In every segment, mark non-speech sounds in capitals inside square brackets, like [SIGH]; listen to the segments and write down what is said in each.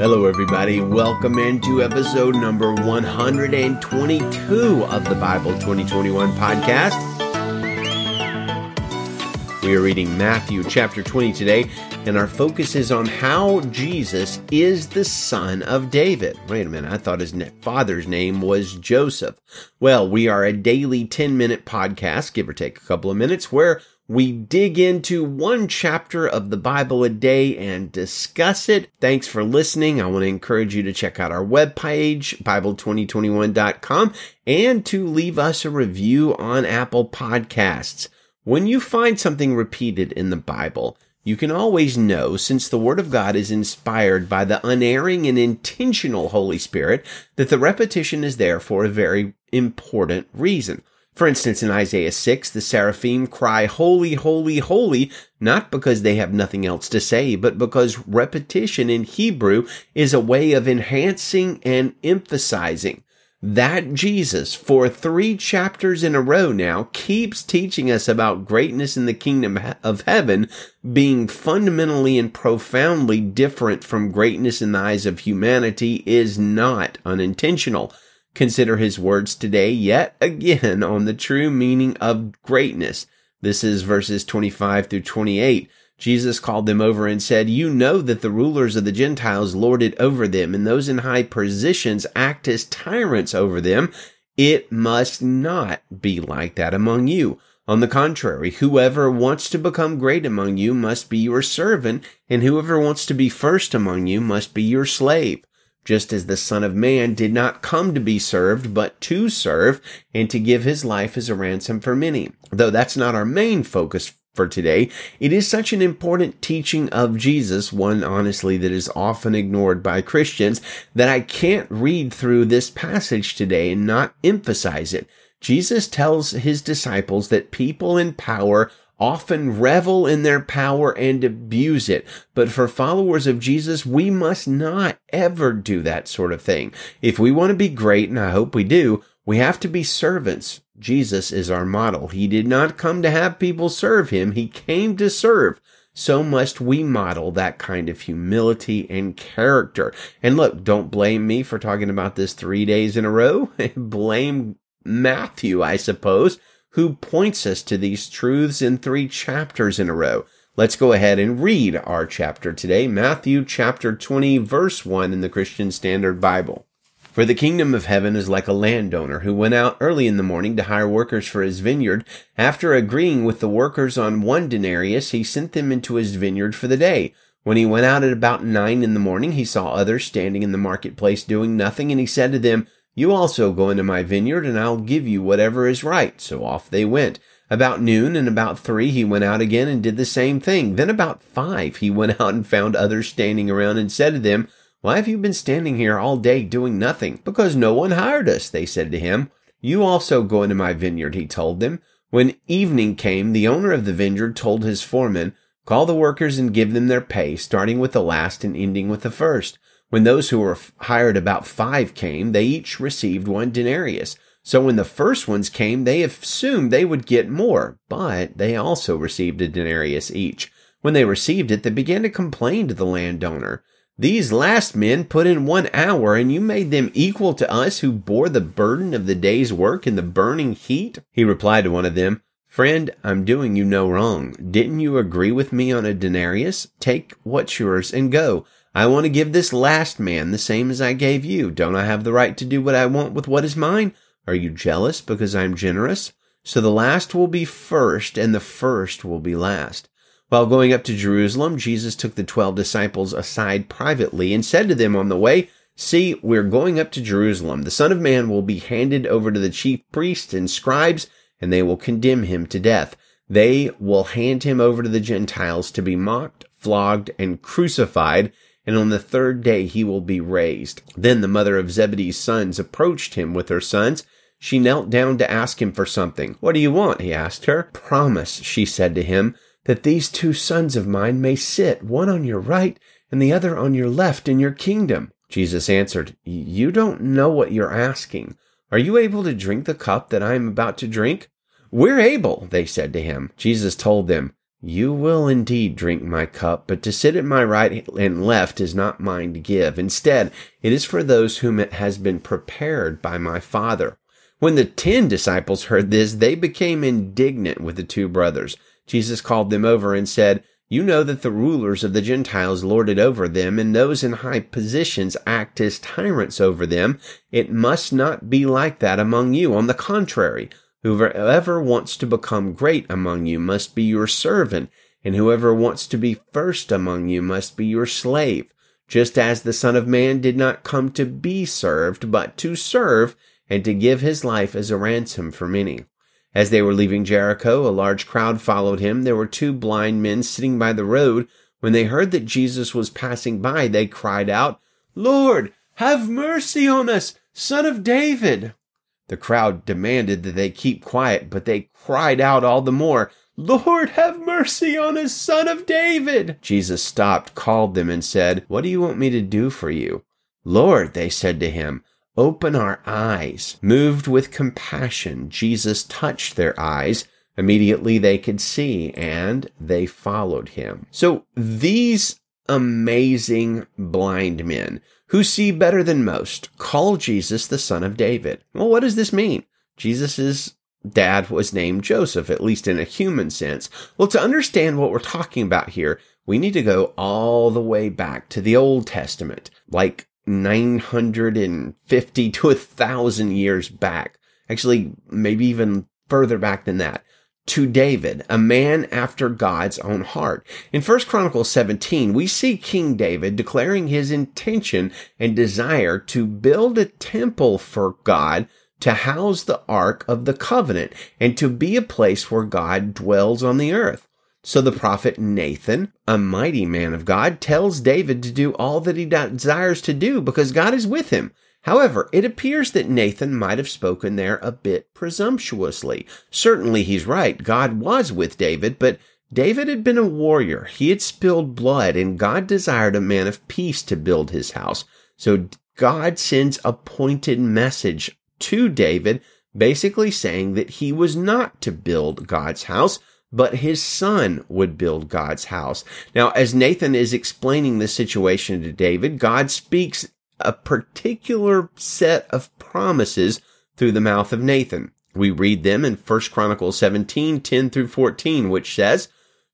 Hello, everybody. Welcome into episode number 122 of the Bible 2021 podcast. We are reading Matthew chapter 20 today, and our focus is on how Jesus is the son of David. Wait a minute, I thought his father's name was Joseph. Well, we are a daily 10 minute podcast, give or take a couple of minutes, where we dig into one chapter of the Bible a day and discuss it. Thanks for listening. I want to encourage you to check out our webpage, Bible2021.com, and to leave us a review on Apple Podcasts. When you find something repeated in the Bible, you can always know, since the Word of God is inspired by the unerring and intentional Holy Spirit, that the repetition is there for a very important reason. For instance, in Isaiah 6, the seraphim cry, Holy, holy, holy, not because they have nothing else to say, but because repetition in Hebrew is a way of enhancing and emphasizing. That Jesus, for three chapters in a row now, keeps teaching us about greatness in the kingdom of heaven being fundamentally and profoundly different from greatness in the eyes of humanity is not unintentional. Consider his words today yet again on the true meaning of greatness. This is verses 25 through 28. Jesus called them over and said, You know that the rulers of the Gentiles lord it over them, and those in high positions act as tyrants over them. It must not be like that among you. On the contrary, whoever wants to become great among you must be your servant, and whoever wants to be first among you must be your slave just as the Son of Man did not come to be served, but to serve and to give his life as a ransom for many. Though that's not our main focus for today, it is such an important teaching of Jesus, one honestly that is often ignored by Christians, that I can't read through this passage today and not emphasize it. Jesus tells his disciples that people in power often revel in their power and abuse it. But for followers of Jesus, we must not ever do that sort of thing. If we want to be great, and I hope we do, we have to be servants. Jesus is our model. He did not come to have people serve him. He came to serve. So must we model that kind of humility and character. And look, don't blame me for talking about this three days in a row. [LAUGHS] blame Matthew, I suppose who points us to these truths in three chapters in a row. Let's go ahead and read our chapter today, Matthew chapter 20, verse 1 in the Christian Standard Bible. For the kingdom of heaven is like a landowner who went out early in the morning to hire workers for his vineyard. After agreeing with the workers on one denarius, he sent them into his vineyard for the day. When he went out at about nine in the morning, he saw others standing in the marketplace doing nothing, and he said to them, you also go into my vineyard, and I'll give you whatever is right. So off they went. About noon and about three he went out again and did the same thing. Then about five he went out and found others standing around and said to them, Why have you been standing here all day doing nothing? Because no one hired us, they said to him. You also go into my vineyard, he told them. When evening came, the owner of the vineyard told his foreman, Call the workers and give them their pay, starting with the last and ending with the first. When those who were hired about five came, they each received one denarius. So when the first ones came, they assumed they would get more, but they also received a denarius each. When they received it, they began to complain to the landowner. These last men put in one hour, and you made them equal to us who bore the burden of the day's work in the burning heat? He replied to one of them, Friend, I'm doing you no wrong. Didn't you agree with me on a denarius? Take what's yours and go. I want to give this last man the same as I gave you. Don't I have the right to do what I want with what is mine? Are you jealous because I'm generous? So the last will be first and the first will be last. While going up to Jerusalem, Jesus took the twelve disciples aside privately and said to them on the way, See, we're going up to Jerusalem. The Son of Man will be handed over to the chief priests and scribes, and they will condemn him to death. They will hand him over to the Gentiles to be mocked, flogged, and crucified, and on the third day he will be raised. Then the mother of Zebedee's sons approached him with her sons. She knelt down to ask him for something. What do you want? he asked her. Promise, she said to him, that these two sons of mine may sit, one on your right and the other on your left in your kingdom. Jesus answered, You don't know what you're asking. Are you able to drink the cup that I am about to drink? We're able, they said to him. Jesus told them, You will indeed drink my cup, but to sit at my right and left is not mine to give. Instead, it is for those whom it has been prepared by my Father. When the ten disciples heard this, they became indignant with the two brothers. Jesus called them over and said, You know that the rulers of the Gentiles lord it over them, and those in high positions act as tyrants over them. It must not be like that among you. On the contrary, Whoever wants to become great among you must be your servant, and whoever wants to be first among you must be your slave, just as the Son of Man did not come to be served, but to serve, and to give his life as a ransom for many. As they were leaving Jericho, a large crowd followed him. There were two blind men sitting by the road. When they heard that Jesus was passing by, they cried out, Lord, have mercy on us, son of David. The crowd demanded that they keep quiet, but they cried out all the more, Lord, have mercy on us, son of David. Jesus stopped, called them, and said, What do you want me to do for you? Lord, they said to him, open our eyes. Moved with compassion, Jesus touched their eyes. Immediately they could see, and they followed him. So these amazing blind men who see better than most, call Jesus the son of David. Well, what does this mean? Jesus' dad was named Joseph, at least in a human sense. Well, to understand what we're talking about here, we need to go all the way back to the Old Testament, like 950 to a thousand years back. Actually, maybe even further back than that to David, a man after God's own heart. In 1 Chronicles 17, we see King David declaring his intention and desire to build a temple for God to house the Ark of the Covenant and to be a place where God dwells on the earth. So the prophet Nathan, a mighty man of God, tells David to do all that he desires to do because God is with him. However, it appears that Nathan might have spoken there a bit presumptuously. Certainly he's right. God was with David, but David had been a warrior. He had spilled blood and God desired a man of peace to build his house. So God sends a pointed message to David, basically saying that he was not to build God's house, but his son would build God's house. Now, as Nathan is explaining the situation to David, God speaks a particular set of promises through the mouth of Nathan. We read them in 1 Chronicles 17, 10 through 14, which says,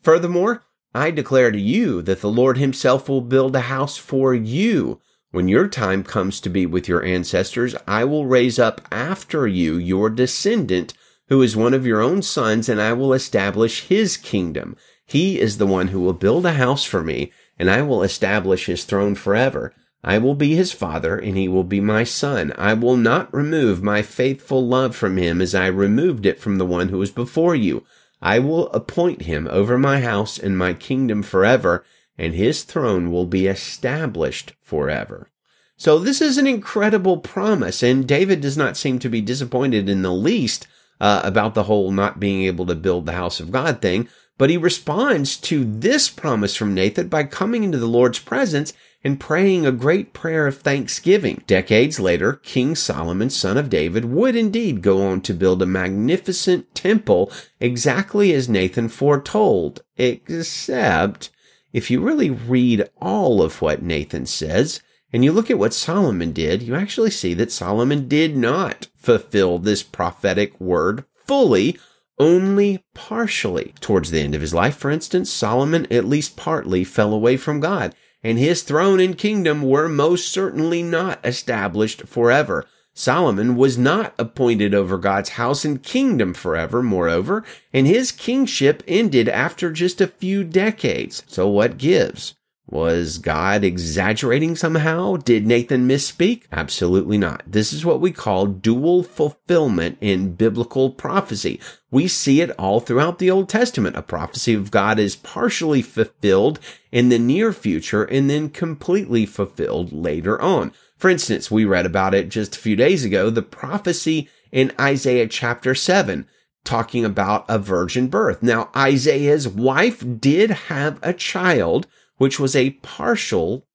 Furthermore, I declare to you that the Lord himself will build a house for you. When your time comes to be with your ancestors, I will raise up after you your descendant, who is one of your own sons, and I will establish his kingdom. He is the one who will build a house for me, and I will establish his throne forever. I will be his father, and he will be my son. I will not remove my faithful love from him as I removed it from the one who was before you. I will appoint him over my house and my kingdom forever, and his throne will be established forever. So this is an incredible promise, and David does not seem to be disappointed in the least uh, about the whole not being able to build the house of God thing, but he responds to this promise from Nathan by coming into the Lord's presence and praying a great prayer of thanksgiving. Decades later, King Solomon, son of David, would indeed go on to build a magnificent temple exactly as Nathan foretold, except if you really read all of what Nathan says, and you look at what Solomon did, you actually see that Solomon did not fulfill this prophetic word fully, only partially. Towards the end of his life, for instance, Solomon at least partly fell away from God and his throne and kingdom were most certainly not established forever. Solomon was not appointed over God's house and kingdom forever, moreover, and his kingship ended after just a few decades. So what gives? Was God exaggerating somehow? Did Nathan misspeak? Absolutely not. This is what we call dual fulfillment in biblical prophecy. We see it all throughout the Old Testament. A prophecy of God is partially fulfilled in the near future and then completely fulfilled later on. For instance, we read about it just a few days ago, the prophecy in Isaiah chapter 7 talking about a virgin birth. Now, Isaiah's wife did have a child which was a partial,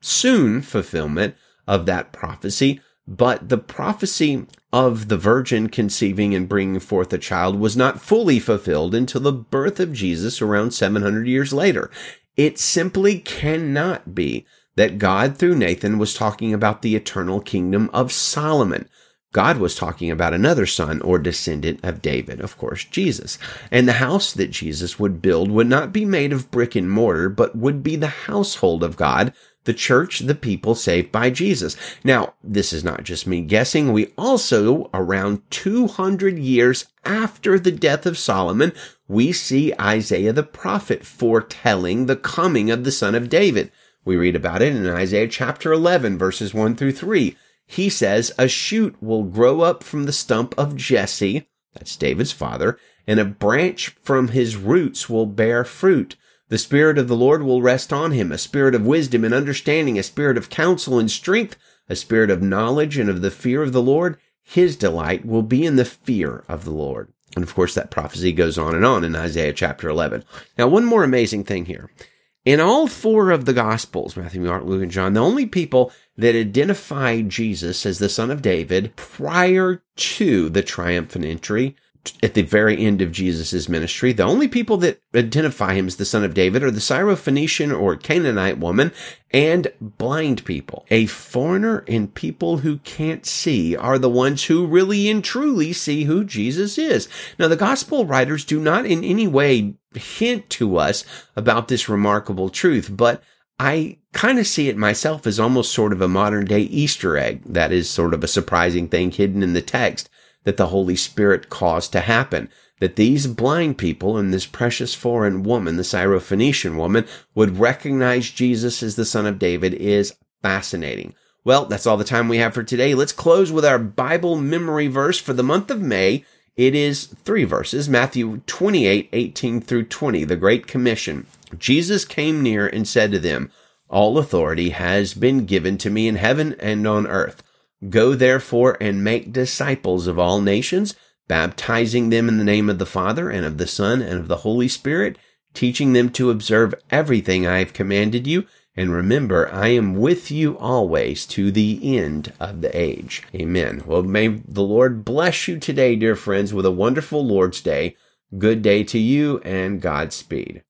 soon fulfillment of that prophecy. but the prophecy of the virgin conceiving and bringing forth a child was not fully fulfilled until the birth of Jesus around 700 years later. It simply cannot be that God through Nathan was talking about the eternal kingdom of Solomon. God was talking about another son or descendant of David, of course, Jesus. And the house that Jesus would build would not be made of brick and mortar, but would be the household of God, the church, the people saved by Jesus. Now, this is not just me guessing. We also, around 200 years after the death of Solomon, we see Isaiah the prophet foretelling the coming of the son of David. We read about it in Isaiah chapter 11, verses 1 through 3 he says a shoot will grow up from the stump of Jesse, that's David's father, and a branch from his roots will bear fruit. The Spirit of the Lord will rest on him, a spirit of wisdom and understanding, a spirit of counsel and strength, a spirit of knowledge and of the fear of the Lord. His delight will be in the fear of the Lord. And of course, that prophecy goes on and on in Isaiah chapter 11. Now, one more amazing thing here. In all four of the Gospels, Matthew, Mark, Luke, and John, the only people that identify Jesus as the son of David prior to the triumphant entry at the very end of Jesus' ministry. The only people that identify him as the son of David are the Syrophoenician or Canaanite woman and blind people. A foreigner and people who can't see are the ones who really and truly see who Jesus is. Now, the gospel writers do not in any way hint to us about this remarkable truth, but I kind of see it myself as almost sort of a modern day Easter egg. That is sort of a surprising thing hidden in the text that the Holy Spirit caused to happen. That these blind people and this precious foreign woman, the Syrophoenician woman, would recognize Jesus as the son of David is fascinating. Well, that's all the time we have for today. Let's close with our Bible memory verse for the month of May. It is three verses, Matthew 28, 18 through 20, the Great Commission. Jesus came near and said to them, All authority has been given to me in heaven and on earth. Go therefore and make disciples of all nations, baptizing them in the name of the Father and of the Son and of the Holy Spirit, teaching them to observe everything I have commanded you. And remember, I am with you always to the end of the age. Amen. Well, may the Lord bless you today, dear friends, with a wonderful Lord's Day. Good day to you and Godspeed.